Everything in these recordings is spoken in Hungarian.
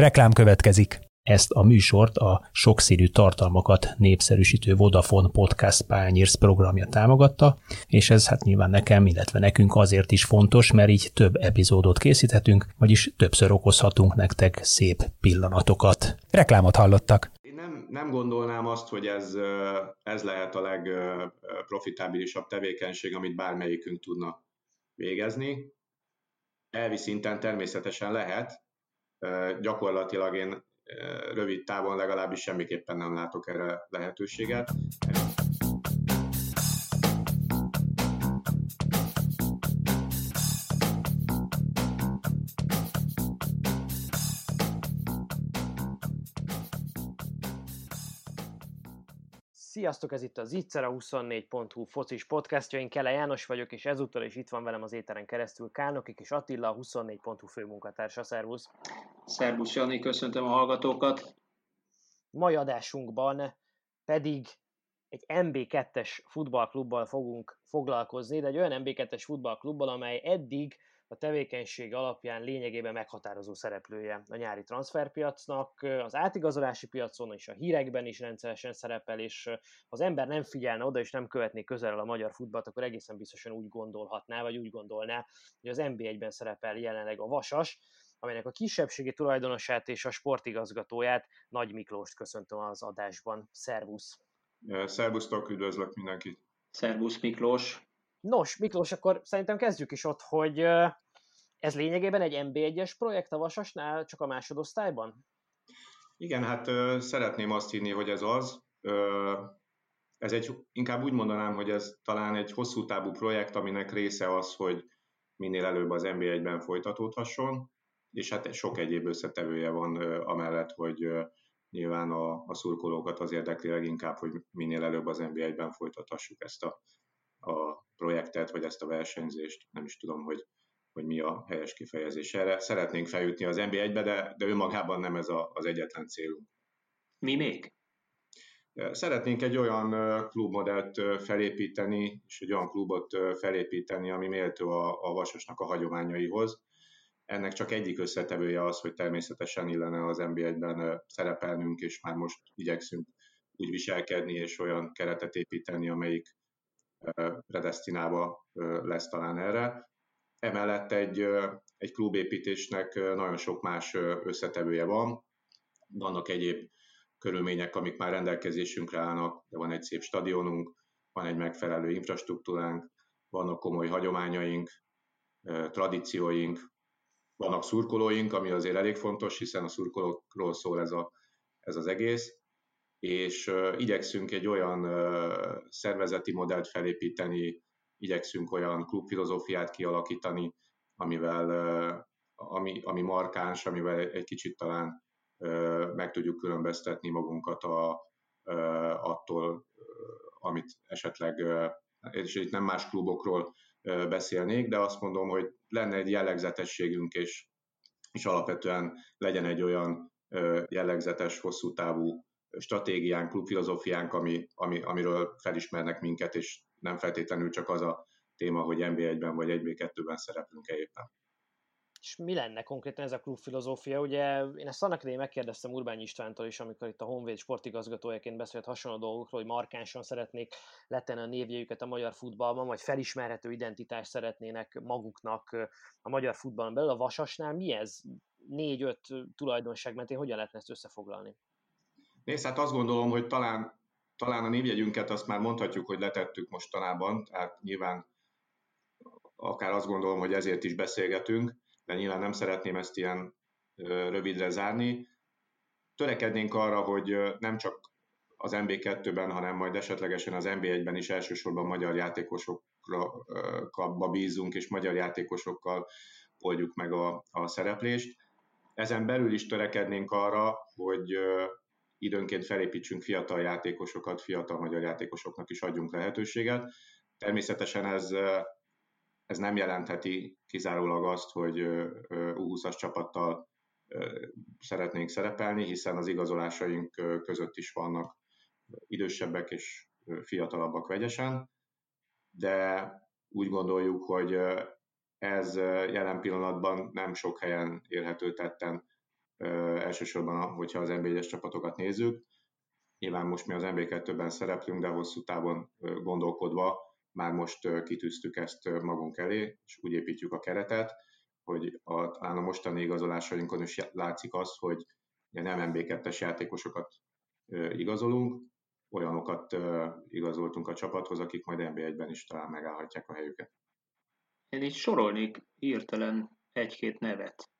Reklám következik. Ezt a műsort a sokszínű tartalmakat népszerűsítő Vodafone Podcast Pányérsz programja támogatta, és ez hát nyilván nekem, illetve nekünk azért is fontos, mert így több epizódot készíthetünk, vagyis többször okozhatunk nektek szép pillanatokat. Reklámot hallottak. Én nem, nem gondolnám azt, hogy ez, ez lehet a legprofitábilisabb tevékenység, amit bármelyikünk tudna végezni. Elvi szinten természetesen lehet, gyakorlatilag én rövid távon legalábbis semmiképpen nem látok erre lehetőséget. Sziasztok, ez itt az Itzer, a 24.hu focis podcastja, én Kele János vagyok, és ezúttal is itt van velem az éteren keresztül Kánokik és Attila, a 24.hu főmunkatársa. Szervusz! Szervusz Jani, köszöntöm a hallgatókat! Mai adásunkban pedig egy MB2-es futballklubbal fogunk foglalkozni, de egy olyan MB2-es futballklubbal, amely eddig a tevékenység alapján lényegében meghatározó szereplője a nyári transferpiacnak. Az átigazolási piacon és a hírekben is rendszeresen szerepel, és ha az ember nem figyelne oda és nem követné közelről a magyar futballt, akkor egészen biztosan úgy gondolhatná, vagy úgy gondolná, hogy az NB1-ben szerepel jelenleg a Vasas, amelynek a kisebbségi tulajdonosát és a sportigazgatóját, Nagy Miklóst köszöntöm az adásban. Szervusz! Szervusztok, üdvözlök mindenkit! Szervusz Miklós! Nos, Miklós, akkor szerintem kezdjük is ott, hogy ez lényegében egy MB1-es projekt a Vasasnál, csak a másodosztályban? Igen, hát szeretném azt hinni, hogy ez az. Ez egy, inkább úgy mondanám, hogy ez talán egy hosszú távú projekt, aminek része az, hogy minél előbb az NB1-ben folytatódhasson, és hát sok egyéb összetevője van amellett, hogy nyilván a, a szurkolókat az érdekli leginkább, hogy minél előbb az NB1-ben folytathassuk ezt a, a projektet, vagy ezt a versenyzést, nem is tudom, hogy, hogy mi a helyes kifejezés erre. Szeretnénk feljutni az NB1-be, de, de önmagában nem ez a, az egyetlen célunk. Mi még? Szeretnénk egy olyan klubmodellt felépíteni, és egy olyan klubot felépíteni, ami méltó a, a Vasasnak a hagyományaihoz. Ennek csak egyik összetevője az, hogy természetesen illene az NB1-ben szerepelnünk, és már most igyekszünk úgy viselkedni, és olyan keretet építeni, amelyik predestinálva lesz talán erre. Emellett egy, egy klubépítésnek nagyon sok más összetevője van. Vannak egyéb körülmények, amik már rendelkezésünkre állnak, de van egy szép stadionunk, van egy megfelelő infrastruktúránk, vannak komoly hagyományaink, tradícióink, vannak szurkolóink, ami azért elég fontos, hiszen a szurkolókról szól ez, a, ez az egész, és igyekszünk egy olyan szervezeti modellt felépíteni, igyekszünk olyan klubfilozófiát kialakítani, amivel, ami, ami markáns, amivel egy kicsit talán meg tudjuk különböztetni magunkat a, attól, amit esetleg, és itt nem más klubokról beszélnék, de azt mondom, hogy lenne egy jellegzetességünk, és, és alapvetően legyen egy olyan jellegzetes, hosszú távú stratégiánk, klubfilozófiánk, ami, ami, amiről felismernek minket, és nem feltétlenül csak az a téma, hogy NB1-ben vagy 1B2-ben szereplünk-e éppen. És mi lenne konkrétan ez a klubfilozófia? Ugye én ezt annak idején megkérdeztem Urbány Istvántól is, amikor itt a Honvéd sportigazgatójaként beszélt hasonló dolgokról, hogy markánsan szeretnék letenni a névjeiket a magyar futballban, vagy felismerhető identitást szeretnének maguknak a magyar futballon belül. A Vasasnál mi ez? Négy-öt tulajdonság mentén hogyan lehetne ezt összefoglalni? Nézd, hát azt gondolom, hogy talán, talán a névjegyünket azt már mondhatjuk, hogy letettük mostanában, tehát nyilván akár azt gondolom, hogy ezért is beszélgetünk, de nyilván nem szeretném ezt ilyen rövidre zárni. Törekednénk arra, hogy nem csak az MB2-ben, hanem majd esetlegesen az MB1-ben is elsősorban magyar játékosokra bízunk, és magyar játékosokkal oldjuk meg a, a szereplést. Ezen belül is törekednénk arra, hogy időnként felépítsünk fiatal játékosokat, fiatal magyar játékosoknak is adjunk lehetőséget. Természetesen ez, ez nem jelentheti kizárólag azt, hogy U20-as csapattal szeretnénk szerepelni, hiszen az igazolásaink között is vannak idősebbek és fiatalabbak vegyesen, de úgy gondoljuk, hogy ez jelen pillanatban nem sok helyen érhető tetten elsősorban, hogyha az NB1-es csapatokat nézzük. Nyilván most mi az NB2-ben szereplünk, de hosszú távon gondolkodva már most kitűztük ezt magunk elé, és úgy építjük a keretet, hogy a, talán a mostani igazolásainkon is látszik az, hogy nem MB2-es játékosokat igazolunk, olyanokat igazoltunk a csapathoz, akik majd NB1-ben is talán megállhatják a helyüket. Én így sorolnék hirtelen egy-két nevet.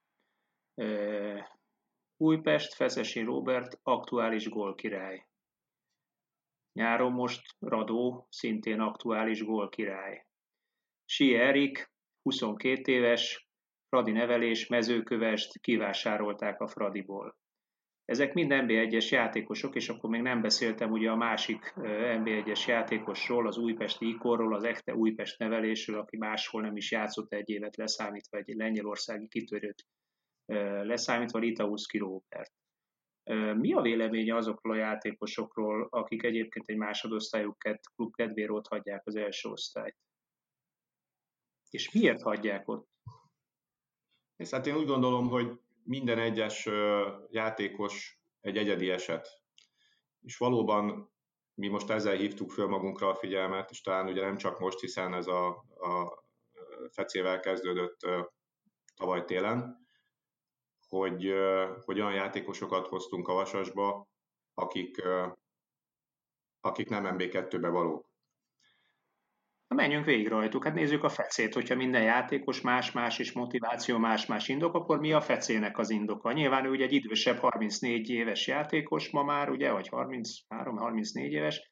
Újpest, Feszesi Robert, aktuális gólkirály. Nyáron most Radó, szintén aktuális gólkirály. Si Erik, 22 éves, Fradi nevelés, mezőkövest kivásárolták a Fradiból. Ezek mind NB1-es játékosok, és akkor még nem beszéltem ugye a másik NB1-es játékosról, az újpesti ikorról, az ekte Újpest nevelésről, aki máshol nem is játszott egy évet leszámítva, egy lengyelországi kitörőt leszámítva, Litauszki Róbert. Mi a véleménye azokról a játékosokról, akik egyébként egy másodosztályú klub kedvéért ott hagyják az első osztályt? És miért hagyják ott? És hát én úgy gondolom, hogy minden egyes játékos egy egyedi eset. És valóban mi most ezzel hívtuk föl magunkra a figyelmet, és talán ugye nem csak most, hiszen ez a, a fecével kezdődött tavaly télen, hogy, hogy olyan játékosokat hoztunk a Vasasba, akik, akik nem MB2-be valók. Na menjünk végig rajtuk, hát nézzük a fecét, hogyha minden játékos más-más és motiváció más-más indok, akkor mi a fecének az indoka? Nyilván ő ugye egy idősebb 34 éves játékos ma már, ugye, vagy 33-34 éves,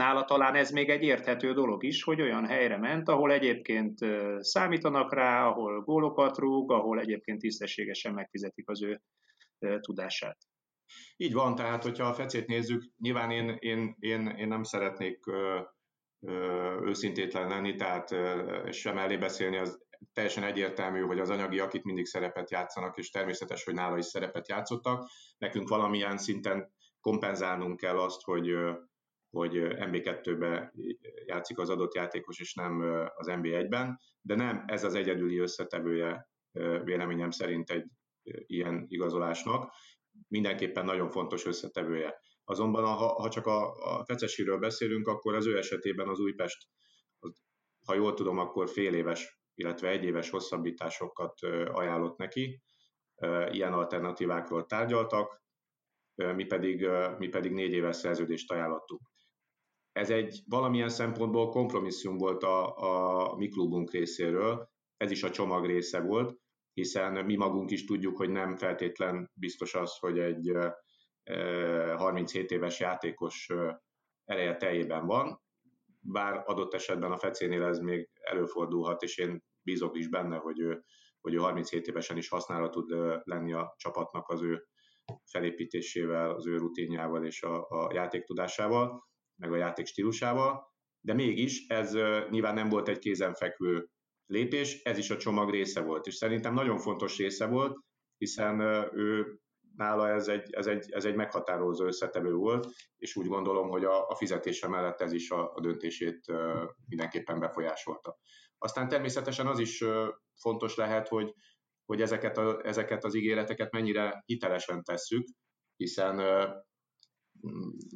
Nála talán ez még egy érthető dolog is, hogy olyan helyre ment, ahol egyébként számítanak rá, ahol gólokat rúg, ahol egyébként tisztességesen megfizetik az ő tudását. Így van, tehát hogyha a fecét nézzük, nyilván én, én, én, én nem szeretnék ö, ö, őszintétlen lenni, tehát ö, sem elé beszélni, az teljesen egyértelmű, hogy az anyagiak itt mindig szerepet játszanak, és természetes, hogy nála is szerepet játszottak. Nekünk valamilyen szinten kompenzálnunk kell azt, hogy hogy MB2-be játszik az adott játékos, és nem az MB1-ben, de nem ez az egyedüli összetevője véleményem szerint egy ilyen igazolásnak. Mindenképpen nagyon fontos összetevője. Azonban ha, csak a, a Fecesiről beszélünk, akkor az ő esetében az Újpest, ha jól tudom, akkor fél éves, illetve egy éves hosszabbításokat ajánlott neki. Ilyen alternatívákról tárgyaltak, mi pedig, mi pedig négy éves szerződést ajánlottuk ez egy valamilyen szempontból kompromisszum volt a, a mi klubunk részéről, ez is a csomag része volt, hiszen mi magunk is tudjuk, hogy nem feltétlen biztos az, hogy egy 37 éves játékos ereje teljében van, bár adott esetben a fecénél ez még előfordulhat, és én bízok is benne, hogy ő, hogy ő 37 évesen is használva tud lenni a csapatnak az ő felépítésével, az ő rutinjával és a, a játék tudásával meg a játék stílusával, de mégis ez nyilván nem volt egy kézenfekvő lépés, ez is a csomag része volt, és szerintem nagyon fontos része volt, hiszen ő nála ez egy, ez egy, ez egy meghatározó összetevő volt, és úgy gondolom, hogy a, a fizetése mellett ez is a, a döntését mindenképpen befolyásolta. Aztán természetesen az is fontos lehet, hogy, hogy ezeket, a, ezeket az ígéreteket mennyire hitelesen tesszük, hiszen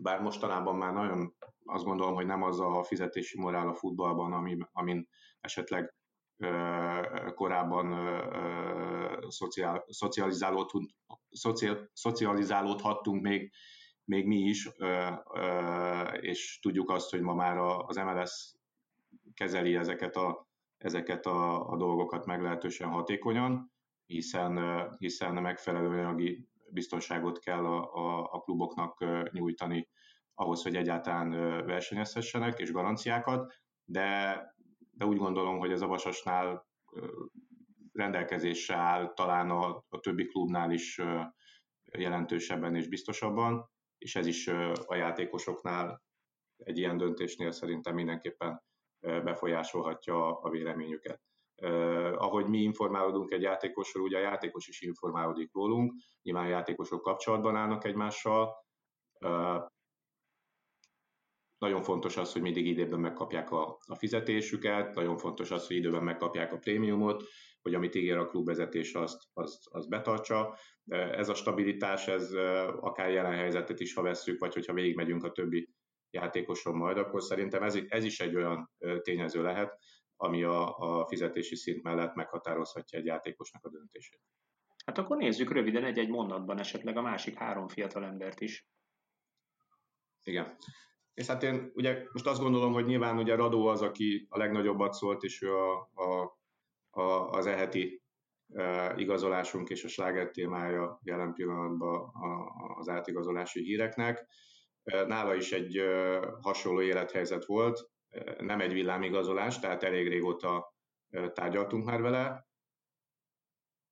bár mostanában már nagyon azt gondolom, hogy nem az a fizetési morál a futballban, ami, amin esetleg korábban szociál, szocializálódtunk, szociál, szocializálódhattunk még, még mi is, és tudjuk azt, hogy ma már az MLS kezeli ezeket a, ezeket a, a dolgokat meglehetősen hatékonyan, hiszen, hiszen megfelelő anyagi biztonságot kell a, a, a kluboknak nyújtani ahhoz, hogy egyáltalán versenyezhessenek, és garanciákat, de, de úgy gondolom, hogy ez a Vasasnál rendelkezésre áll talán a, a többi klubnál is jelentősebben és biztosabban, és ez is a játékosoknál egy ilyen döntésnél szerintem mindenképpen befolyásolhatja a véleményüket. Uh, ahogy mi informálódunk egy játékosról, ugye a játékos is informálódik rólunk, nyilván a játékosok kapcsolatban állnak egymással. Nagyon fontos az, hogy mindig időben megkapják a, a fizetésüket, nagyon fontos az, hogy időben megkapják a prémiumot, hogy amit ígér a klubvezetés, azt, azt, azt betartsa. Ez a stabilitás, ez akár jelen helyzetet is, ha vesszük, vagy hogyha végigmegyünk a többi játékoson majd, akkor szerintem ez, ez is egy olyan tényező lehet, ami a, a fizetési szint mellett meghatározhatja egy játékosnak a döntését. Hát akkor nézzük röviden egy-egy mondatban esetleg a másik három fiatal embert is. Igen. És hát én ugye most azt gondolom, hogy nyilván ugye Radó az, aki a legnagyobbat szólt, és ő a, a, a, az eheti e, igazolásunk és a sláger témája jelen pillanatban a, az átigazolási híreknek. E, nála is egy e, hasonló élethelyzet volt, e, nem egy villámigazolás, tehát elég régóta e, tárgyaltunk már vele.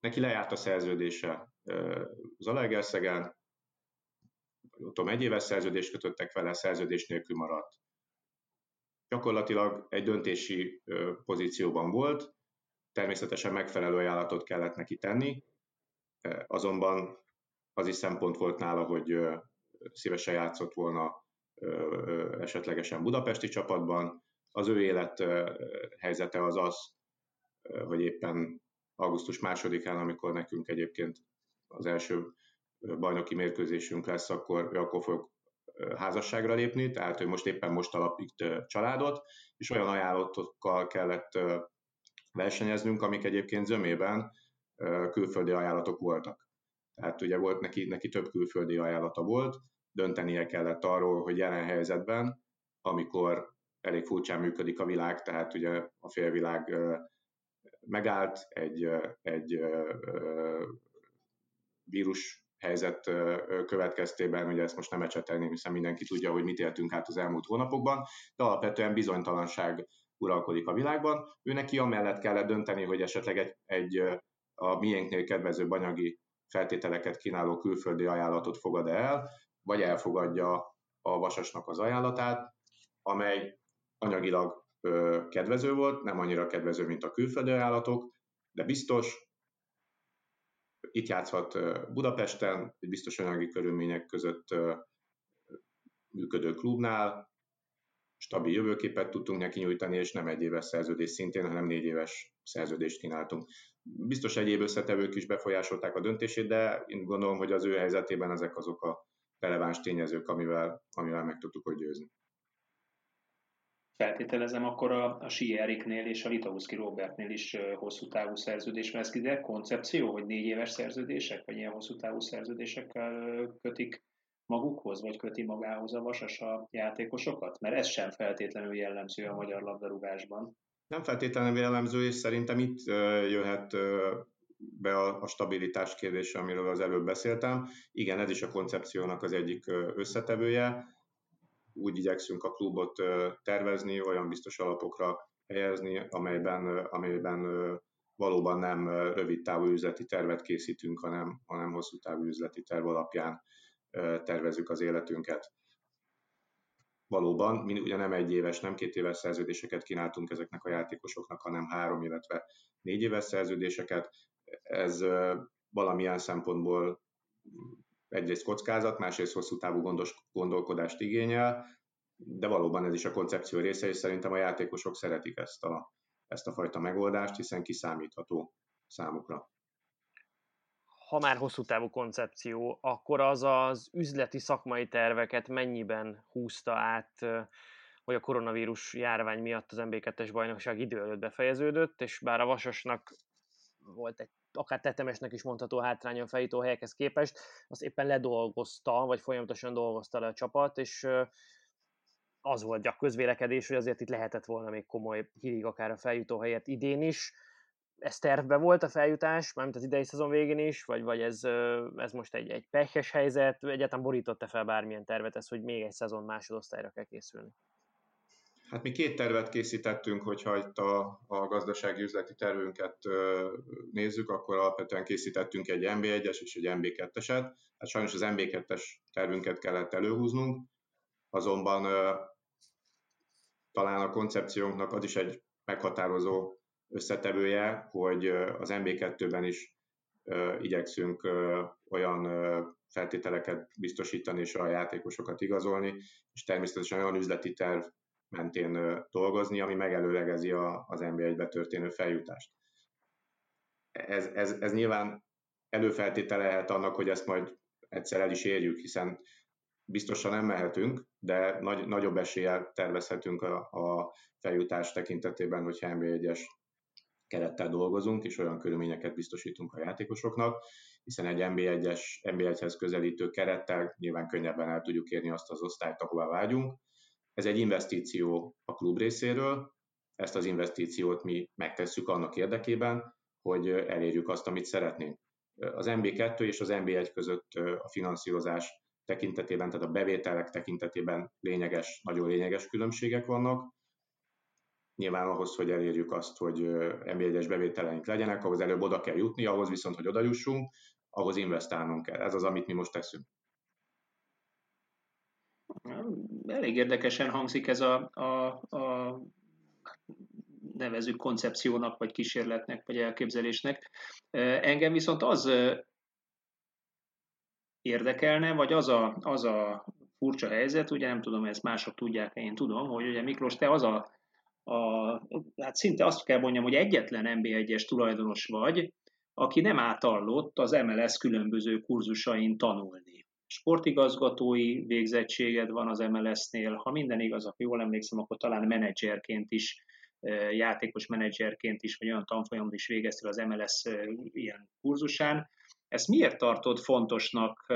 Neki lejárt a szerződése e, Zalaegerszegen, tudom, egy éves szerződést kötöttek vele, szerződés nélkül maradt. Gyakorlatilag egy döntési pozícióban volt, természetesen megfelelő ajánlatot kellett neki tenni, azonban az is szempont volt nála, hogy szívesen játszott volna esetlegesen budapesti csapatban. Az ő élet helyzete az az, hogy éppen augusztus másodikán, amikor nekünk egyébként az első bajnoki mérkőzésünk lesz, akkor, akkor fog házasságra lépni, tehát ő most éppen most alapít családot, és olyan ajánlatokkal kellett versenyeznünk, amik egyébként zömében külföldi ajánlatok voltak. Tehát ugye volt neki, neki több külföldi ajánlata volt, döntenie kellett arról, hogy jelen helyzetben, amikor elég furcsán működik a világ, tehát ugye a félvilág megállt, egy, egy vírus helyzet következtében, ugye ezt most nem ecsetelném, hiszen mindenki tudja, hogy mit éltünk át az elmúlt hónapokban, de alapvetően bizonytalanság uralkodik a világban. Ő neki amellett kellett dönteni, hogy esetleg egy, egy a miénknél kedvezőbb anyagi feltételeket kínáló külföldi ajánlatot fogad el, vagy elfogadja a vasasnak az ajánlatát, amely anyagilag ö, kedvező volt, nem annyira kedvező, mint a külföldi ajánlatok, de biztos, itt játszhat Budapesten, egy biztos anyagi körülmények között működő klubnál, stabil jövőképet tudtunk neki nyújtani, és nem egy éves szerződés szintén, hanem négy éves szerződést kínáltunk. Biztos egyéb összetevők is befolyásolták a döntését, de én gondolom, hogy az ő helyzetében ezek azok a releváns tényezők, amivel, amivel meg tudtuk hogy győzni feltételezem, akkor a, a Sieriknél és a Litauszki Robertnél is hosszú távú szerződés vesz ki, de koncepció, hogy négy éves szerződések, vagy ilyen hosszú távú szerződésekkel kötik magukhoz, vagy köti magához a Vasas a játékosokat? Mert ez sem feltétlenül jellemző a magyar labdarúgásban. Nem feltétlenül jellemző, és szerintem itt jöhet be a, a stabilitás kérdése, amiről az előbb beszéltem. Igen, ez is a koncepciónak az egyik összetevője úgy igyekszünk a klubot tervezni, olyan biztos alapokra helyezni, amelyben, amelyben valóban nem rövid távú üzleti tervet készítünk, hanem, hanem hosszú távú üzleti terv alapján tervezzük az életünket. Valóban, mi ugye nem egy éves, nem két éves szerződéseket kínáltunk ezeknek a játékosoknak, hanem három, illetve négy éves szerződéseket. Ez valamilyen szempontból egyrészt kockázat, másrészt hosszú távú gondos, gondolkodást igényel, de valóban ez is a koncepció része, és szerintem a játékosok szeretik ezt a, ezt a fajta megoldást, hiszen kiszámítható számukra. Ha már hosszú távú koncepció, akkor az az üzleti szakmai terveket mennyiben húzta át, hogy a koronavírus járvány miatt az MB2-es bajnokság idő előtt befejeződött, és bár a Vasasnak volt egy akár tetemesnek is mondható hátránya a fejító helyekhez képest, azt éppen ledolgozta, vagy folyamatosan dolgozta le a csapat, és az volt a közvélekedés, hogy azért itt lehetett volna még komoly hírig akár a feljutó helyet idén is. Ez tervbe volt a feljutás, mármint az idei szezon végén is, vagy, vagy ez, ez most egy, egy pekes helyzet, egyáltalán borította fel bármilyen tervet ez, hogy még egy szezon másodosztályra kell készülni? Hát mi két tervet készítettünk, hogyha itt a, a gazdasági üzleti tervünket nézzük, akkor alapvetően készítettünk egy MB1-es és egy MB2-eset. Hát sajnos az MB2-es tervünket kellett előhúznunk, azonban talán a koncepciónknak az is egy meghatározó összetevője, hogy az MB2-ben is igyekszünk olyan feltételeket biztosítani és a játékosokat igazolni, és természetesen olyan üzleti terv mentén dolgozni, ami megelőlegezi az NB1-be történő feljutást. ez, ez, ez nyilván előfeltétele lehet annak, hogy ezt majd egyszer el is érjük, hiszen biztosan nem mehetünk, de nagy, nagyobb eséllyel tervezhetünk a, a feljutás tekintetében, hogyha NB1-es kerettel dolgozunk, és olyan körülményeket biztosítunk a játékosoknak, hiszen egy NB1-es, NB1-hez közelítő kerettel nyilván könnyebben el tudjuk érni azt az osztályt, ahová vágyunk. Ez egy investíció a klub részéről, ezt az investíciót mi megtesszük annak érdekében, hogy elérjük azt, amit szeretnénk. Az MB2 és az MB1 között a finanszírozás tekintetében, tehát a bevételek tekintetében lényeges, nagyon lényeges különbségek vannak. Nyilván ahhoz, hogy elérjük azt, hogy MB1-es bevételeink legyenek, ahhoz előbb oda kell jutni, ahhoz viszont, hogy oda jussunk, ahhoz investálnunk kell. Ez az, amit mi most teszünk. Elég érdekesen hangzik ez a, a, a nevezük koncepciónak, vagy kísérletnek, vagy elképzelésnek. Engem viszont az érdekelne, vagy az a, az a furcsa helyzet, ugye nem tudom, ezt mások tudják, én tudom, hogy ugye Miklós, te az a, a hát szinte azt kell mondjam, hogy egyetlen NB1-es tulajdonos vagy, aki nem átallott az MLS különböző kurzusain tanulni. Sportigazgatói végzettséged van az MLS-nél, ha minden igaz, akkor jól emlékszem, akkor talán menedzserként is, játékos menedzserként is, vagy olyan tanfolyamot is végeztél az MLS ilyen kurzusán. Ezt miért tartod fontosnak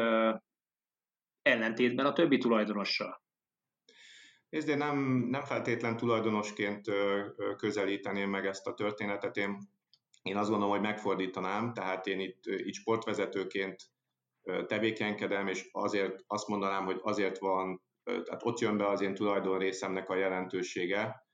ellentétben a többi tulajdonossal? Nézd, én nem, nem feltétlen tulajdonosként közelíteném meg ezt a történetet. Én, én azt gondolom, hogy megfordítanám, tehát én itt, itt sportvezetőként tevékenykedem, és azért azt mondanám, hogy azért van, tehát ott jön be az én tulajdon részemnek a jelentősége,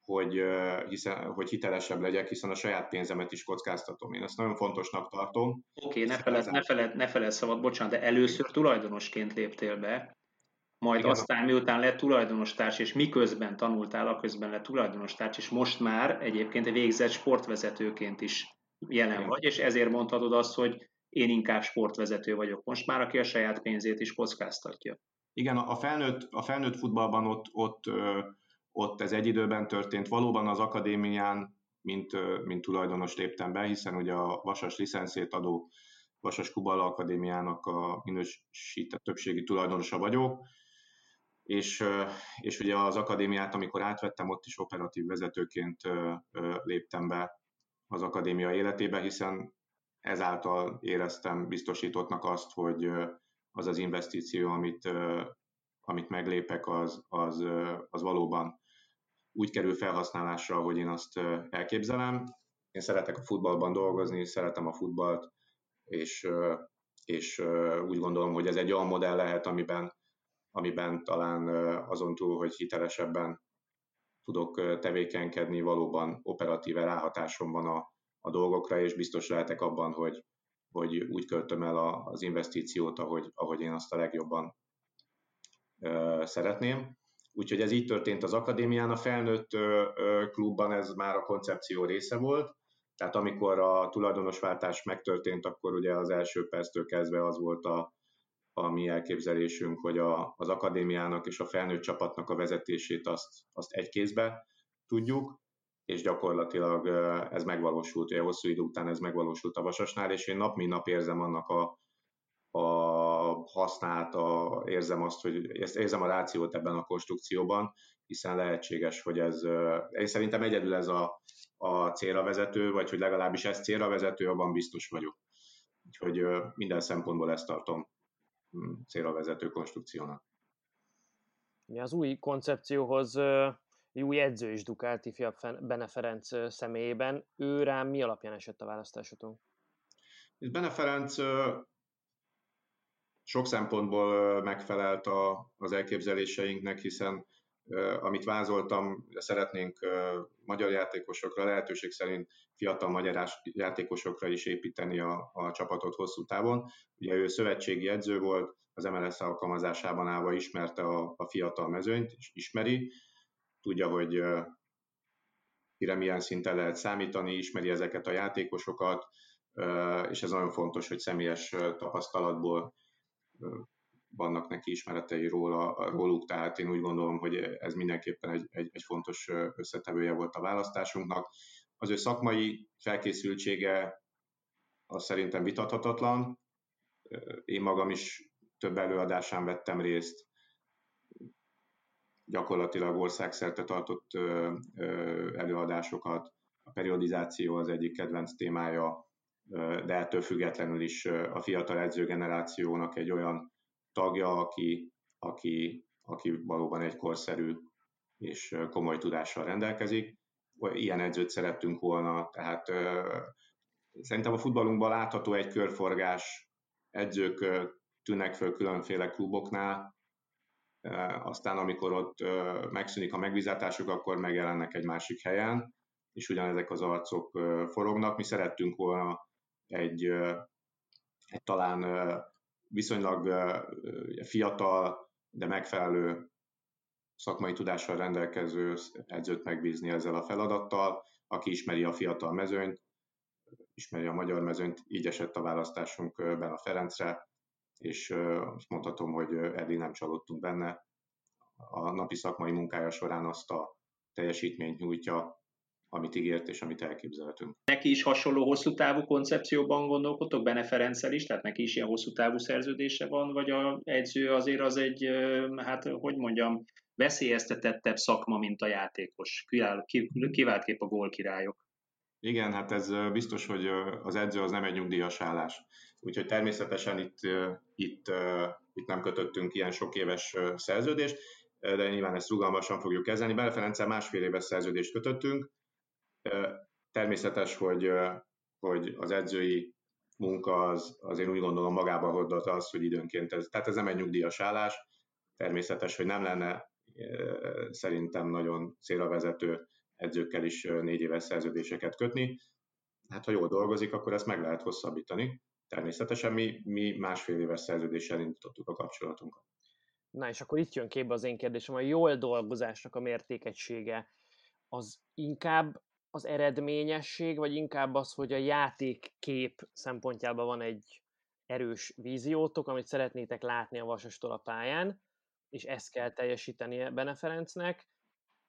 hogy, hiszen, hogy hitelesebb legyek, hiszen a saját pénzemet is kockáztatom. Én ezt nagyon fontosnak tartom. Oké, okay, ne feled, ne, feled, ne feled szabad, bocsánat, de először tulajdonosként léptél be, majd Igen. aztán miután lett tulajdonostárs, és miközben tanultál, aközben lett tulajdonostárs, és most már egyébként végzett sportvezetőként is jelen Igen. vagy, és ezért mondhatod azt, hogy én inkább sportvezető vagyok most már, aki a saját pénzét is kockáztatja. Igen, a felnőtt, a felnőtt futballban ott, ott ott ez egy időben történt. Valóban az akadémián, mint, mint tulajdonos léptem be, hiszen ugye a Vasas licenszét adó Vasas Kubala Akadémiának a minősített többségi tulajdonosa vagyok, és, és ugye az akadémiát, amikor átvettem, ott is operatív vezetőként léptem be az akadémia életébe, hiszen ezáltal éreztem biztosítottnak azt, hogy az az investíció, amit, amit meglépek, az, az, az valóban úgy kerül felhasználásra, hogy én azt elképzelem. Én szeretek a futballban dolgozni, szeretem a futballt, és, és úgy gondolom, hogy ez egy olyan modell lehet, amiben, amiben talán azon túl, hogy hitelesebben tudok tevékenykedni, valóban operatív ráhatásom van a, a dolgokra, és biztos lehetek abban, hogy, hogy úgy költöm el a, az investíciót, ahogy, ahogy én azt a legjobban szeretném. Úgyhogy ez így történt az akadémián. A felnőtt klubban ez már a koncepció része volt, tehát amikor a tulajdonosváltás megtörtént, akkor ugye az első perctől kezdve az volt a, a mi elképzelésünk, hogy a, az akadémiának és a felnőtt csapatnak a vezetését azt, azt egy kézbe tudjuk, és gyakorlatilag ez megvalósult, ugye hosszú idő után ez megvalósult a Vasasnál, és én nap mint nap érzem annak a, a használt, a, érzem azt, hogy érzem a rációt ebben a konstrukcióban, hiszen lehetséges, hogy ez, én szerintem egyedül ez a, a célra vezető, vagy hogy legalábbis ez célra vezető, abban biztos vagyok. Úgyhogy minden szempontból ezt tartom mm, célra vezető konstrukciónak. Az új koncepcióhoz új edző is dukált ifjabb Bene Ferenc személyében. Ő rám mi alapján esett a választásotok? Bene Ferenc sok szempontból megfelelt a, az elképzeléseinknek, hiszen amit vázoltam, szeretnénk magyar játékosokra, lehetőség szerint fiatal magyar játékosokra is építeni a, a csapatot hosszú távon. Ugye ő szövetségi edző volt, az MLS alkalmazásában állva ismerte a, a fiatal mezőnyt, és ismeri, tudja, hogy mire milyen szinten lehet számítani, ismeri ezeket a játékosokat, és ez nagyon fontos, hogy személyes tapasztalatból vannak neki ismeretei róla, róluk, tehát én úgy gondolom, hogy ez mindenképpen egy, egy, egy fontos összetevője volt a választásunknak. Az ő szakmai felkészültsége az szerintem vitathatatlan. Én magam is több előadásán vettem részt, gyakorlatilag országszerte tartott előadásokat. A periodizáció az egyik kedvenc témája, de ettől függetlenül is a fiatal edzőgenerációnak egy olyan tagja, aki, aki, aki valóban egy korszerű és komoly tudással rendelkezik. Ilyen edzőt szerettünk volna, tehát szerintem a futballunkban látható egy körforgás, edzők tűnnek föl különféle kluboknál, aztán amikor ott megszűnik a megbízatásuk, akkor megjelennek egy másik helyen, és ugyanezek az arcok forognak. Mi szerettünk volna egy, egy talán viszonylag fiatal, de megfelelő szakmai tudással rendelkező edzőt megbízni ezzel a feladattal, aki ismeri a fiatal mezőnyt, ismeri a magyar mezőnyt, így esett a választásunk Ben a Ferencre, és azt mondhatom, hogy eddig nem csalódtunk benne. A napi szakmai munkája során azt a teljesítményt nyújtja, amit ígért és amit elképzelhetünk. Neki is hasonló hosszú távú koncepcióban gondolkodtok, Bene Ferenccel is, tehát neki is ilyen hosszú távú szerződése van, vagy a edző azért az egy, hát hogy mondjam, veszélyeztetettebb szakma, mint a játékos. Kivált kép a gólkirályok. Igen, hát ez biztos, hogy az edző az nem egy nyugdíjas állás. Úgyhogy természetesen itt, itt, itt nem kötöttünk ilyen sok éves szerződést, de nyilván ezt rugalmasan fogjuk kezelni. Bele Ferenccel másfél éves szerződést kötöttünk. Természetes, hogy, hogy az edzői munka az, az én úgy gondolom magába hordott az, hogy időnként ez, tehát ez nem egy nyugdíjas állás. Természetes, hogy nem lenne szerintem nagyon célra vezető edzőkkel is négy éves szerződéseket kötni. Hát ha jól dolgozik, akkor ezt meg lehet hosszabbítani. Természetesen mi, mi másfél éves szerződéssel indítottuk a kapcsolatunkat. Na és akkor itt jön képbe az én kérdésem, a jól dolgozásnak a mértékegysége az inkább az eredményesség, vagy inkább az, hogy a játékkép szempontjában van egy erős víziótok, amit szeretnétek látni a Vasastól a pályán, és ezt kell teljesíteni Bene Ferencnek,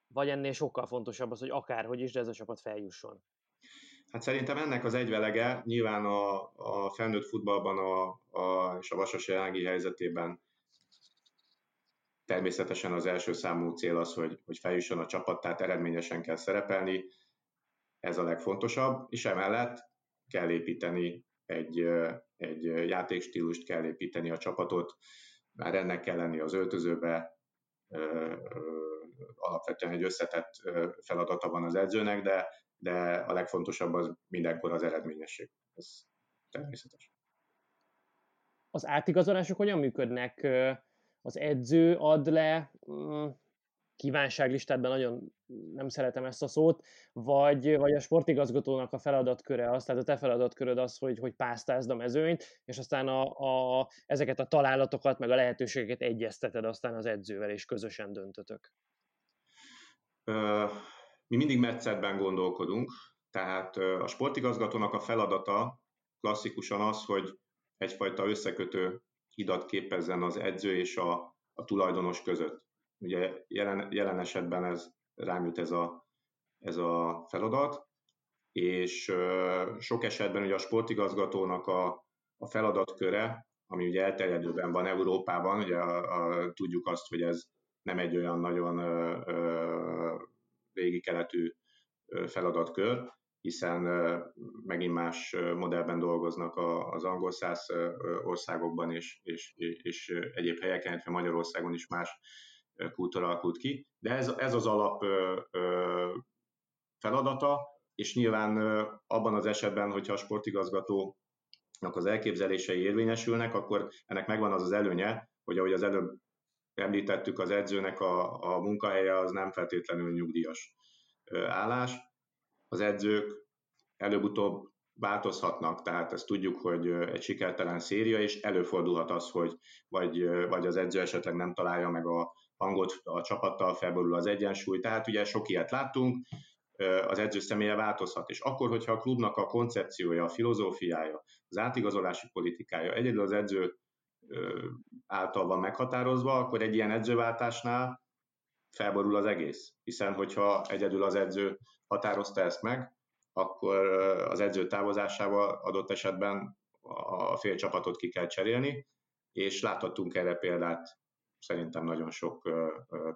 vagy ennél sokkal fontosabb az, hogy akárhogy is, de ez a csapat feljusson? Hát szerintem ennek az egyvelege nyilván a, a felnőtt futballban a, a, és a Vasas jelenlegi helyzetében természetesen az első számú cél az, hogy, hogy feljusson a csapat, tehát eredményesen kell szerepelni, ez a legfontosabb, és emellett kell építeni egy, egy játékstílust, kell építeni a csapatot, már ennek kell lenni az öltözőbe, alapvetően egy összetett feladata van az edzőnek, de, de a legfontosabb az mindenkor az eredményesség. Ez természetes. Az átigazolások hogyan működnek? Az edző ad le mm, kívánságlistádban nagyon nem szeretem ezt a szót, vagy, vagy a sportigazgatónak a feladatköre az, tehát a te feladatköröd az, hogy, hogy pásztázd a mezőnyt, és aztán a, a, ezeket a találatokat, meg a lehetőségeket egyezteted aztán az edzővel, és közösen döntötök. Mi mindig metszetben gondolkodunk, tehát a sportigazgatónak a feladata klasszikusan az, hogy egyfajta összekötő hidat képezzen az edző és a, a tulajdonos között. Ugye jelen, jelen esetben ez rám jut ez a, ez a feladat, és sok esetben ugye a sportigazgatónak a, a feladatköre, ami ugye elterjedőben van Európában, ugye a, a, tudjuk azt, hogy ez nem egy olyan nagyon régi keletű feladatkör, hiszen megint más modellben dolgoznak az angol száz országokban és, és, és egyéb helyeken, illetve Magyarországon is más kultúra alakult ki, de ez, ez az alap feladata, és nyilván abban az esetben, hogyha a sportigazgatónak az elképzelései érvényesülnek, akkor ennek megvan az az előnye, hogy ahogy az előbb említettük, az edzőnek a, a munkahelye az nem feltétlenül nyugdíjas állás. Az edzők előbb-utóbb változhatnak, tehát ezt tudjuk, hogy egy sikertelen széria, és előfordulhat az, hogy vagy, vagy az edző esetleg nem találja meg a hangot a csapattal, felborul az egyensúly, tehát ugye sok ilyet láttunk, az edző személye változhat, és akkor, hogyha a klubnak a koncepciója, a filozófiája, az átigazolási politikája egyedül az edző által van meghatározva, akkor egy ilyen edzőváltásnál felborul az egész. Hiszen, hogyha egyedül az edző határozta ezt meg, akkor az edző távozásával adott esetben a fél csapatot ki kell cserélni, és láthattunk erre példát, szerintem nagyon sok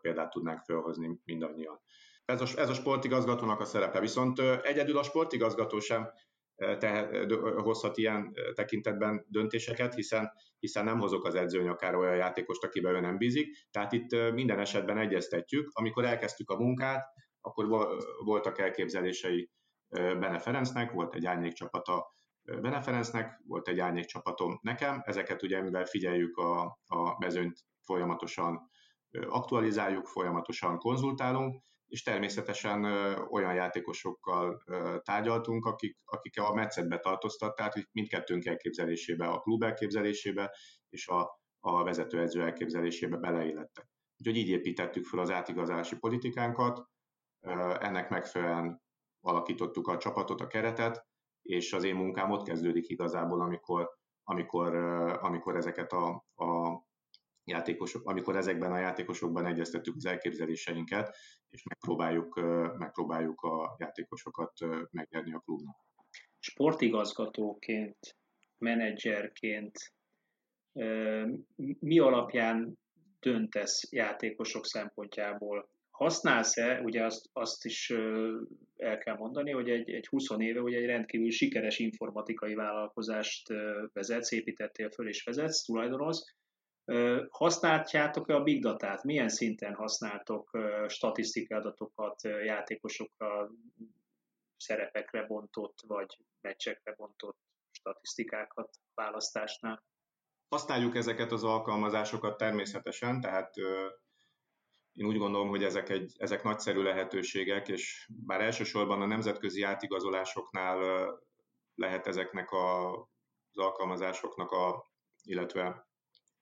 példát tudnánk felhozni mindannyian. Ez a, ez a sportigazgatónak a szerepe, viszont egyedül a sportigazgató sem te, hozhat ilyen tekintetben döntéseket, hiszen, hiszen nem hozok az edző nyakára olyan játékost, akiben ő nem bízik. Tehát itt minden esetben egyeztetjük. Amikor elkezdtük a munkát, akkor voltak elképzelései Bene Ferencnek, volt egy árnyék csapata Bene Ferencnek, volt egy árnyék csapatom nekem. Ezeket ugye, mivel figyeljük a, a mezőnyt, folyamatosan aktualizáljuk, folyamatosan konzultálunk, és természetesen olyan játékosokkal tárgyaltunk, akik, akik a metszetbe tartoztak, tehát mindkettőnk elképzelésébe, a klub elképzelésébe és a, a vezetőedző elképzelésébe beleillettek. Úgyhogy így építettük fel az átigazási politikánkat, ennek megfelelően alakítottuk a csapatot, a keretet, és az én munkám ott kezdődik igazából, amikor, amikor, amikor ezeket a, a játékosok, amikor ezekben a játékosokban egyeztettük az elképzeléseinket, és megpróbáljuk, megpróbáljuk a játékosokat megnyerni a klubnak. Sportigazgatóként, menedzserként mi alapján döntesz játékosok szempontjából? Használsz-e, ugye azt, azt is el kell mondani, hogy egy, egy 20 éve ugye egy rendkívül sikeres informatikai vállalkozást vezetsz, építettél föl és vezetsz, tulajdonolsz, Használjátok-e a big datát? Milyen szinten használtok statisztikai adatokat játékosokra, szerepekre bontott, vagy meccsekre bontott statisztikákat választásnál? Használjuk ezeket az alkalmazásokat természetesen, tehát én úgy gondolom, hogy ezek, egy, ezek nagyszerű lehetőségek, és bár elsősorban a nemzetközi átigazolásoknál lehet ezeknek a, az alkalmazásoknak, a, illetve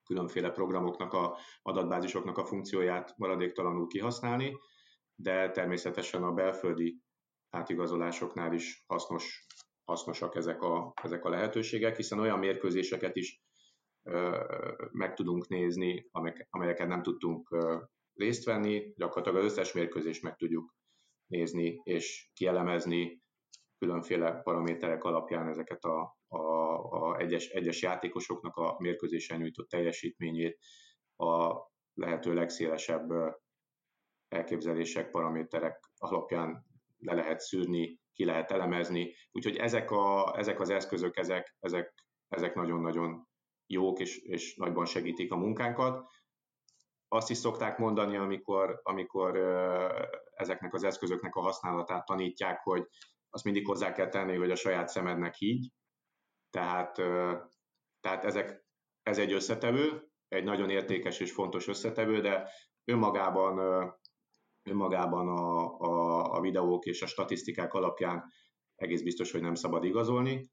különféle programoknak, a adatbázisoknak a funkcióját maradéktalanul kihasználni, de természetesen a belföldi átigazolásoknál is hasznos, hasznosak ezek a, ezek a lehetőségek, hiszen olyan mérkőzéseket is ö, meg tudunk nézni, amelyek, amelyeket nem tudtunk ö, részt venni, gyakorlatilag az összes mérkőzést meg tudjuk nézni és kielemezni különféle paraméterek alapján ezeket a, a, a egyes, egyes játékosoknak a mérkőzésen nyújtott teljesítményét, a lehető legszélesebb elképzelések, paraméterek alapján le lehet szűrni, ki lehet elemezni. Úgyhogy ezek, a, ezek az eszközök, ezek, ezek, ezek nagyon-nagyon jók és, és nagyban segítik a munkánkat. Azt is szokták mondani, amikor, amikor ezeknek az eszközöknek a használatát tanítják, hogy azt mindig hozzá kell tenni, hogy a saját szemednek így. Tehát, tehát ezek, ez egy összetevő, egy nagyon értékes és fontos összetevő, de önmagában, önmagában a, a, a videók és a statisztikák alapján egész biztos, hogy nem szabad igazolni.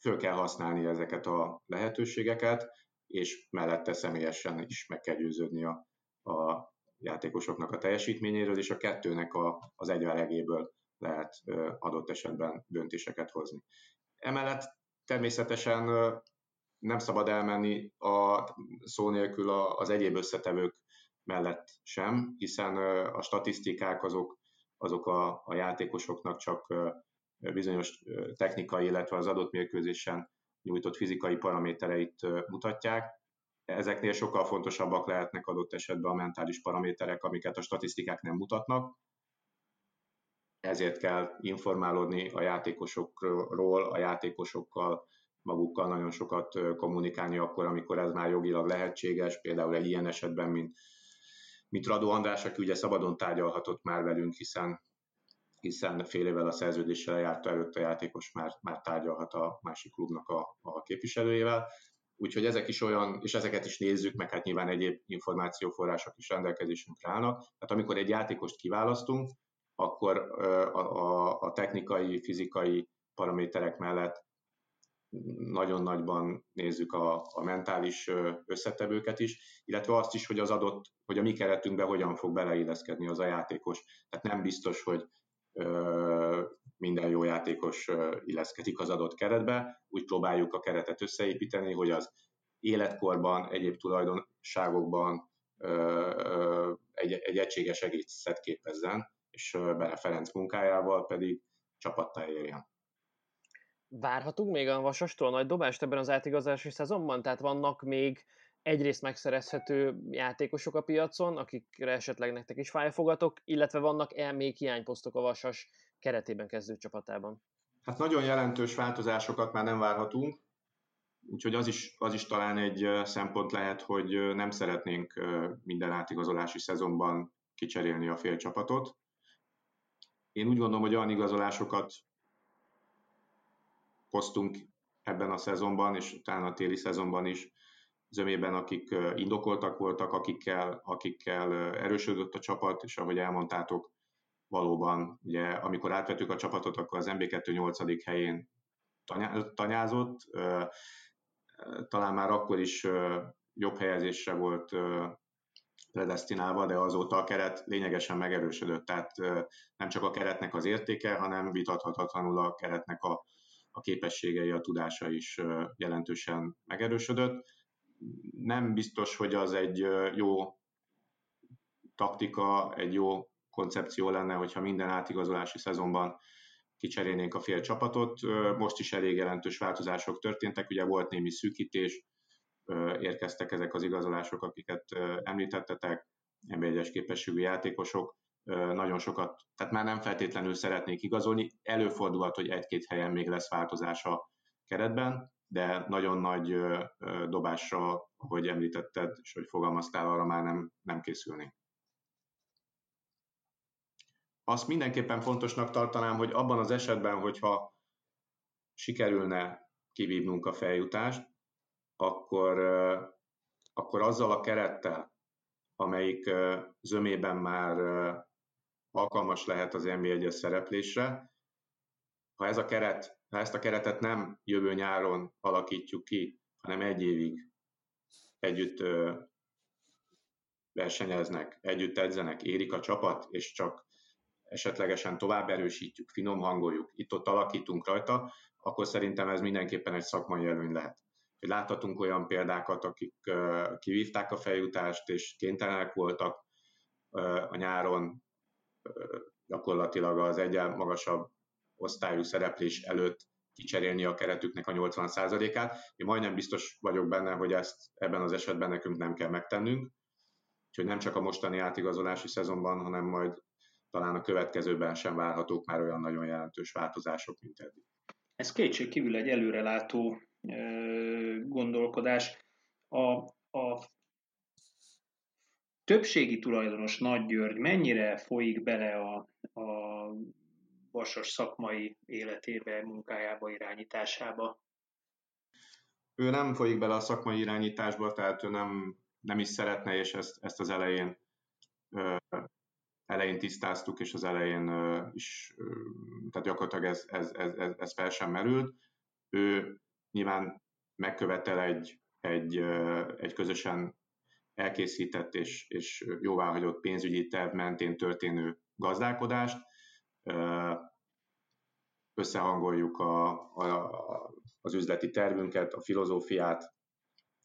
Föl kell használni ezeket a lehetőségeket, és mellette személyesen is meg kell győződni a, a játékosoknak a teljesítményéről, és a kettőnek a, az egyvelegéből lehet adott esetben döntéseket hozni. Emellett természetesen nem szabad elmenni a szó nélkül az egyéb összetevők mellett sem, hiszen a statisztikák azok, azok a, a játékosoknak csak bizonyos technikai, illetve az adott mérkőzésen nyújtott fizikai paramétereit mutatják. Ezeknél sokkal fontosabbak lehetnek adott esetben a mentális paraméterek, amiket a statisztikák nem mutatnak, ezért kell informálódni a játékosokról, a játékosokkal, magukkal nagyon sokat kommunikálni akkor, amikor ez már jogilag lehetséges, például egy ilyen esetben, mint, mint Radó András, aki ugye szabadon tárgyalhatott már velünk, hiszen hiszen fél évvel a szerződéssel lejárta előtt a játékos már, már tárgyalhat a másik klubnak a, a képviselőjével. Úgyhogy ezek is olyan, és ezeket is nézzük, meg hát nyilván egyéb információforrások is rendelkezésünkre állnak. Tehát amikor egy játékost kiválasztunk, akkor a, a, a technikai, fizikai paraméterek mellett nagyon nagyban nézzük a, a mentális összetevőket is, illetve azt is, hogy az adott, hogy a mi keretünkbe hogyan fog beleilleszkedni az a játékos. Tehát nem biztos, hogy ö, minden jó játékos ö, illeszkedik az adott keretbe, úgy próbáljuk a keretet összeépíteni, hogy az életkorban, egyéb tulajdonságokban ö, ö, egy, egy egységes egészet képezzen, és Bele Ferenc munkájával pedig csapattá érjen. Várhatunk még a Vasastól nagy dobást ebben az átigazási szezonban? Tehát vannak még egyrészt megszerezhető játékosok a piacon, akikre esetleg nektek is fájfogatok, illetve vannak-e még hiányposztok a Vasas keretében kezdő csapatában? Hát nagyon jelentős változásokat már nem várhatunk, úgyhogy az is, az is talán egy szempont lehet, hogy nem szeretnénk minden átigazolási szezonban kicserélni a fél csapatot. Én úgy gondolom, hogy olyan igazolásokat hoztunk ebben a szezonban, és utána a téli szezonban is, zömében, akik indokoltak voltak, akikkel, akikkel erősödött a csapat, és ahogy elmondtátok, valóban, ugye, amikor átvettük a csapatot, akkor az MB2 8. helyén tanyázott, talán már akkor is jobb helyezésre volt predestinálva, de azóta a keret lényegesen megerősödött, tehát nem csak a keretnek az értéke, hanem vitathatatlanul a keretnek a, a képességei, a tudása is jelentősen megerősödött. Nem biztos, hogy az egy jó taktika, egy jó koncepció lenne, hogyha minden átigazolási szezonban kicserélnénk a fél csapatot. Most is elég jelentős változások történtek, ugye volt némi szűkítés, érkeztek ezek az igazolások, akiket említettetek, képességű játékosok, nagyon sokat, tehát már nem feltétlenül szeretnék igazolni, előfordulhat, hogy egy-két helyen még lesz változás a keretben, de nagyon nagy dobásra, ahogy említetted, és hogy fogalmaztál, arra már nem, nem készülnénk. Azt mindenképpen fontosnak tartanám, hogy abban az esetben, hogyha sikerülne kivívnunk a feljutást, akkor, akkor azzal a kerettel, amelyik zömében már alkalmas lehet az NB1-es szereplésre, ha ez a keret, ha ezt a keretet nem jövő nyáron alakítjuk ki, hanem egy évig együtt versenyeznek, együtt edzenek, érik a csapat, és csak esetlegesen tovább erősítjük, finom hangoljuk, itt-ott alakítunk rajta, akkor szerintem ez mindenképpen egy szakmai előny lehet. Láthatunk olyan példákat, akik kivívták a feljutást, és kénytelenek voltak a nyáron gyakorlatilag az egyen magasabb osztályú szereplés előtt kicserélni a keretüknek a 80%-át. Én majdnem biztos vagyok benne, hogy ezt ebben az esetben nekünk nem kell megtennünk, úgyhogy nem csak a mostani átigazolási szezonban, hanem majd talán a következőben sem várhatók már olyan nagyon jelentős változások, mint eddig. Ez kétség kívül egy előrelátó gondolkodás. A, a többségi tulajdonos Nagy György mennyire folyik bele a, a vasas szakmai életébe, munkájába, irányításába? Ő nem folyik bele a szakmai irányításba, tehát ő nem, nem is szeretne, és ezt, ezt az elején elején tisztáztuk, és az elején is, tehát gyakorlatilag ez, ez, ez, ez, ez fel sem merült. Ő nyilván megkövetel egy, egy, egy közösen elkészített és, és jóváhagyott pénzügyi terv mentén történő gazdálkodást. Összehangoljuk a, a, az üzleti tervünket, a filozófiát,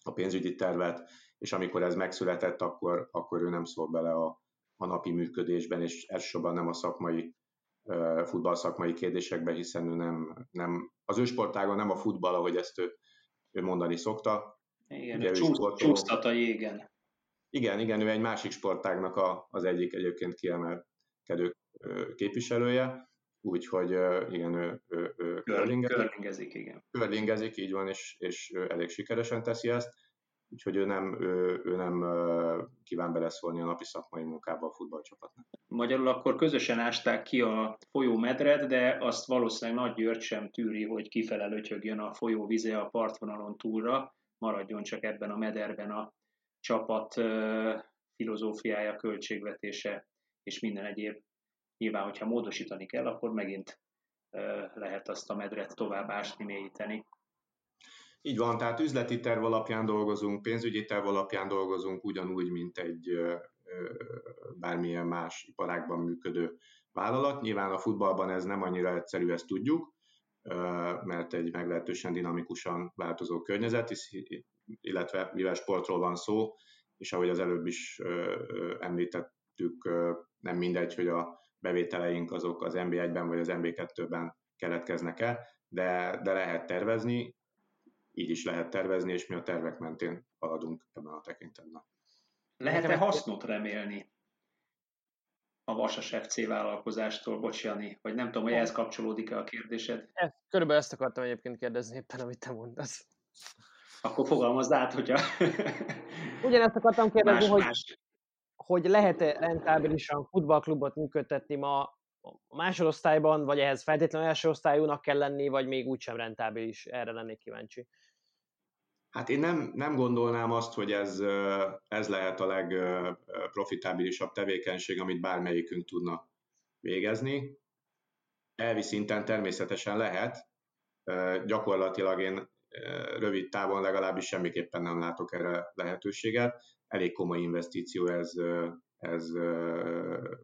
a pénzügyi tervet, és amikor ez megszületett, akkor, akkor ő nem szól bele a, a napi működésben, és elsősorban nem a szakmai futball kérdésekben, hiszen ő nem, nem az ő sportágon nem a futball, ahogy ezt ő, ő mondani szokta. Igen, Ugye, csúsz, csúsztat a jégen. Igen, igen, ő egy másik sportágnak a, az egyik egyébként kiemelkedő képviselője, úgyhogy igen, ő, ő, ő körlingezik, igen. Körlingezik, így van, és, és elég sikeresen teszi ezt úgyhogy ő nem, ő, ő nem kíván beleszólni a napi szakmai munkába a futballcsapatnak. Magyarul akkor közösen ásták ki a folyó medret, de azt valószínűleg Nagy György sem tűri, hogy kifele lötyögjön a folyó vize a partvonalon túlra, maradjon csak ebben a mederben a csapat filozófiája, költségvetése és minden egyéb. Nyilván, hogyha módosítani kell, akkor megint lehet azt a medret tovább ásni, mélyíteni. Így van, tehát üzleti terv alapján dolgozunk, pénzügyi terv alapján dolgozunk, ugyanúgy, mint egy bármilyen más iparágban működő vállalat. Nyilván a futballban ez nem annyira egyszerű, ezt tudjuk, mert egy meglehetősen dinamikusan változó környezet, illetve mivel sportról van szó, és ahogy az előbb is említettük, nem mindegy, hogy a bevételeink azok az MB1-ben vagy az MB2-ben keletkeznek-e, de, de lehet tervezni, így is lehet tervezni, és mi a tervek mentén haladunk ebben a tekintetben. Lehet-e hasznot remélni a Vasas FC vállalkozástól, bocsani, vagy nem tudom, hogy ehhez kapcsolódik-e a kérdésed? Ezt, körülbelül ezt akartam egyébként kérdezni éppen, amit te mondasz. Akkor fogalmazd át, hogyha... Ugyanezt akartam kérdezni, más, hogy, más. hogy lehet-e rentábilisan futballklubot működtetni ma a másodosztályban, vagy ehhez feltétlenül első osztályúnak kell lenni, vagy még úgysem rentábilis? Erre lennék kíváncsi. Hát én nem, nem gondolnám azt, hogy ez, ez lehet a legprofitábilisabb tevékenység, amit bármelyikünk tudna végezni. Elvi szinten természetesen lehet, gyakorlatilag én rövid távon legalábbis semmiképpen nem látok erre lehetőséget. Elég komoly investíció ez, ez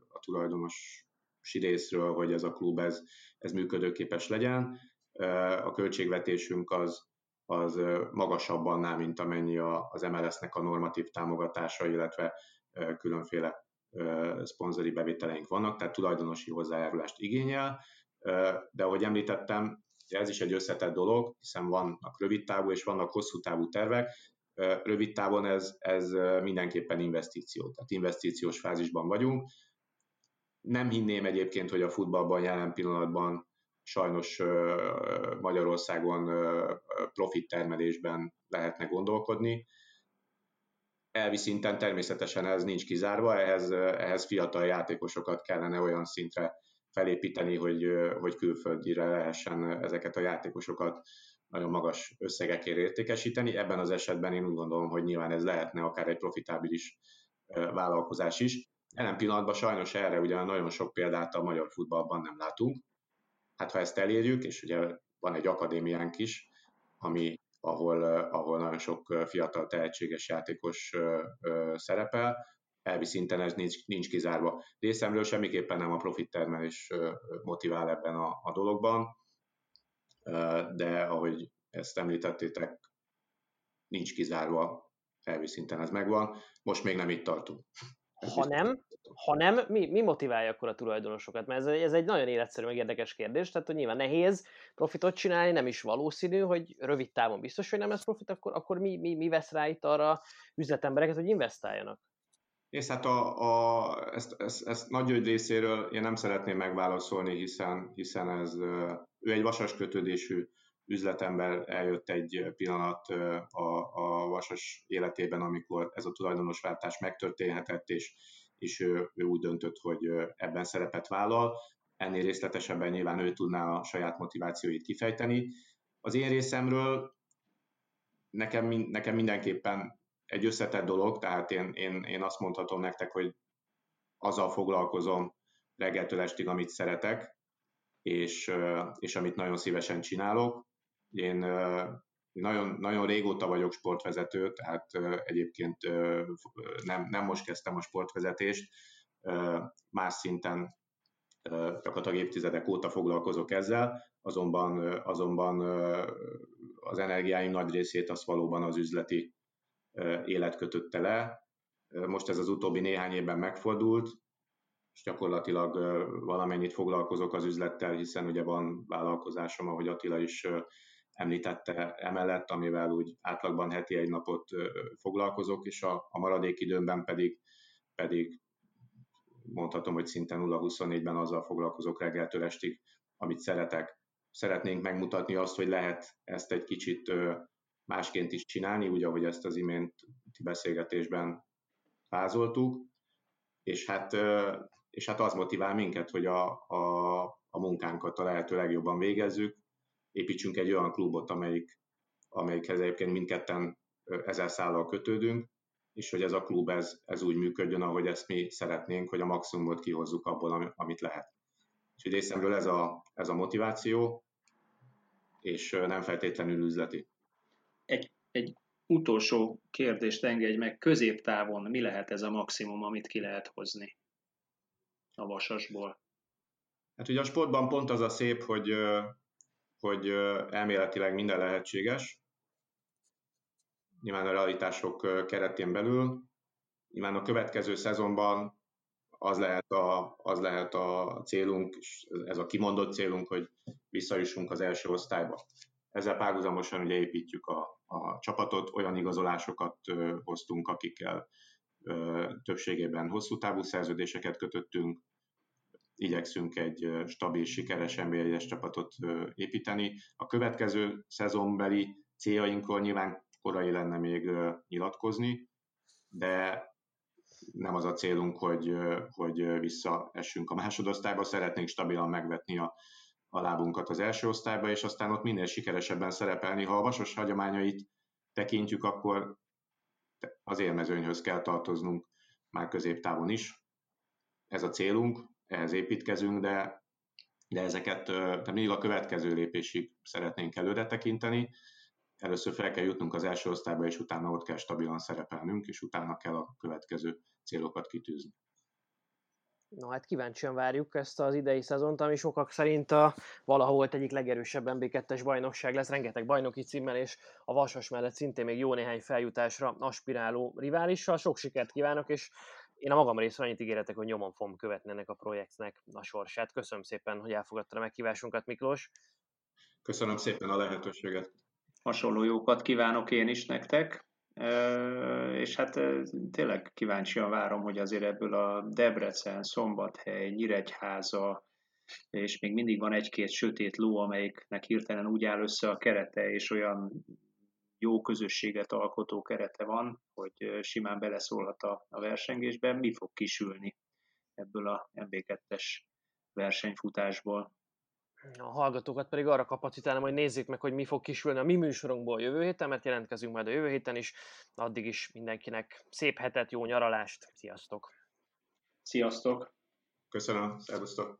a tulajdonos részről, hogy ez a klub ez, ez működőképes legyen. A költségvetésünk az, az magasabb annál, mint amennyi az MLS-nek a normatív támogatása, illetve különféle szponzori bevételeink vannak, tehát tulajdonosi hozzájárulást igényel, de ahogy említettem, ez is egy összetett dolog, hiszen vannak rövid távú és vannak hosszú távú tervek. Rövid távon ez, ez mindenképpen investíció, tehát investíciós fázisban vagyunk. Nem hinném egyébként, hogy a futballban jelen pillanatban sajnos Magyarországon profit termelésben lehetne gondolkodni. Elvi szinten természetesen ez nincs kizárva, ehhez, ehhez fiatal játékosokat kellene olyan szintre felépíteni, hogy, hogy külföldire lehessen ezeket a játékosokat nagyon magas összegekért értékesíteni. Ebben az esetben én úgy gondolom, hogy nyilván ez lehetne akár egy profitábilis vállalkozás is. Jelen pillanatban sajnos erre ugye nagyon sok példát a magyar futballban nem látunk. Hát ha ezt elérjük, és ugye van egy akadémiánk is, ami, ahol, ahol nagyon sok fiatal tehetséges játékos szerepel, elvi szinten ez nincs, nincs kizárva. Részemről semmiképpen nem a profit termelés motivál ebben a, a dologban, de ahogy ezt említettétek, nincs kizárva, elvi szinten ez megvan. Most még nem itt tartunk. Ha nem, ha nem mi, mi motiválja akkor a tulajdonosokat? Mert ez, ez egy nagyon életszerű, meg érdekes kérdés, tehát hogy nyilván nehéz profitot csinálni, nem is valószínű, hogy rövid távon biztos, hogy nem lesz profit, akkor, akkor mi, mi, mi vesz rá itt arra üzletembereket, hogy investáljanak? És hát a, a, ezt, ezt, ezt Nagy részéről én nem szeretném megválaszolni, hiszen, hiszen ez, ő egy vasas kötődésű üzletember eljött egy pillanat a, a vasas életében, amikor ez a tulajdonosváltás megtörténhetett, és, és ő, ő úgy döntött, hogy ebben szerepet vállal. Ennél részletesebben nyilván ő tudná a saját motivációit kifejteni. Az én részemről nekem, nekem mindenképpen egy összetett dolog, tehát én, én, én azt mondhatom nektek, hogy azzal foglalkozom reggeltől estig, amit szeretek, és, és amit nagyon szívesen csinálok. Én nagyon, nagyon régóta vagyok sportvezető, tehát egyébként nem, nem most kezdtem a sportvezetést, más szinten gyakorlatilag évtizedek óta foglalkozok ezzel, azonban, azonban az energiáim nagy részét az valóban az üzleti élet kötötte le. Most ez az utóbbi néhány évben megfordult, és gyakorlatilag valamennyit foglalkozok az üzlettel, hiszen ugye van vállalkozásom, ahogy Attila is említette emellett, amivel úgy átlagban heti egy napot foglalkozok, és a, a maradék időmben pedig, pedig mondhatom, hogy szinte 0-24-ben azzal foglalkozok reggeltől estig, amit szeretek. Szeretnénk megmutatni azt, hogy lehet ezt egy kicsit másként is csinálni, úgy, ahogy ezt az iménti beszélgetésben vázoltuk, és hát, és hát az motivál minket, hogy a, a, a munkánkat a lehető legjobban végezzük, építsünk egy olyan klubot, amelyik, amelyikhez egyébként mindketten ezer szállal kötődünk, és hogy ez a klub ez, ez úgy működjön, ahogy ezt mi szeretnénk, hogy a maximumot kihozzuk abból, amit lehet. És hogy részemről ez a, ez a motiváció, és nem feltétlenül üzleti. Egy, egy utolsó kérdést engedj meg, középtávon mi lehet ez a maximum, amit ki lehet hozni a vasasból? Hát ugye a sportban pont az a szép, hogy hogy elméletileg minden lehetséges, nyilván a realitások keretén belül. Nyilván a következő szezonban az lehet a, az lehet a célunk, és ez a kimondott célunk, hogy visszajussunk az első osztályba. Ezzel párhuzamosan ugye építjük a, a csapatot, olyan igazolásokat hoztunk, akikkel ö, többségében hosszú távú szerződéseket kötöttünk, igyekszünk egy stabil, sikeres nba csapatot építeni. A következő szezonbeli céljainkról nyilván korai lenne még nyilatkozni, de nem az a célunk, hogy, hogy visszaessünk a másodosztályba, szeretnénk stabilan megvetni a, a lábunkat az első osztályba, és aztán ott minél sikeresebben szerepelni. Ha a Vasos hagyományait tekintjük, akkor az élmezőnyhöz kell tartoznunk már középtávon is. Ez a célunk, ehhez építkezünk, de, de ezeket de mindig a következő lépésig szeretnénk előre tekinteni. Először fel kell jutnunk az első osztályba, és utána ott kell stabilan szerepelnünk, és utána kell a következő célokat kitűzni. Na hát kíváncsian várjuk ezt az idei szezont, ami sokak szerint a valahol egyik legerősebb MB2-es bajnokság lesz, rengeteg bajnoki címmel, és a Vasas mellett szintén még jó néhány feljutásra aspiráló riválissal. Sok sikert kívánok, és én a magam részről annyit ígéretek, hogy nyomon fogom követni ennek a projektnek a sorsát. Köszönöm szépen, hogy elfogadta a meghívásunkat, Miklós. Köszönöm szépen a lehetőséget. Hasonló jókat kívánok én is nektek, és hát tényleg kíváncsian várom, hogy azért ebből a Debrecen, Szombathely, Nyíregyháza, és még mindig van egy-két sötét ló, amelyiknek hirtelen úgy áll össze a kerete, és olyan jó közösséget alkotó kerete van, hogy simán beleszólhat a, a versengésben. Mi fog kisülni ebből a MB2-es versenyfutásból? A hallgatókat pedig arra kapacitálom, hogy nézzék meg, hogy mi fog kisülni a mi műsorunkból jövő héten, mert jelentkezünk majd a jövő héten is. Addig is mindenkinek szép hetet, jó nyaralást. Sziasztok! Sziasztok! Köszönöm, szervusztok!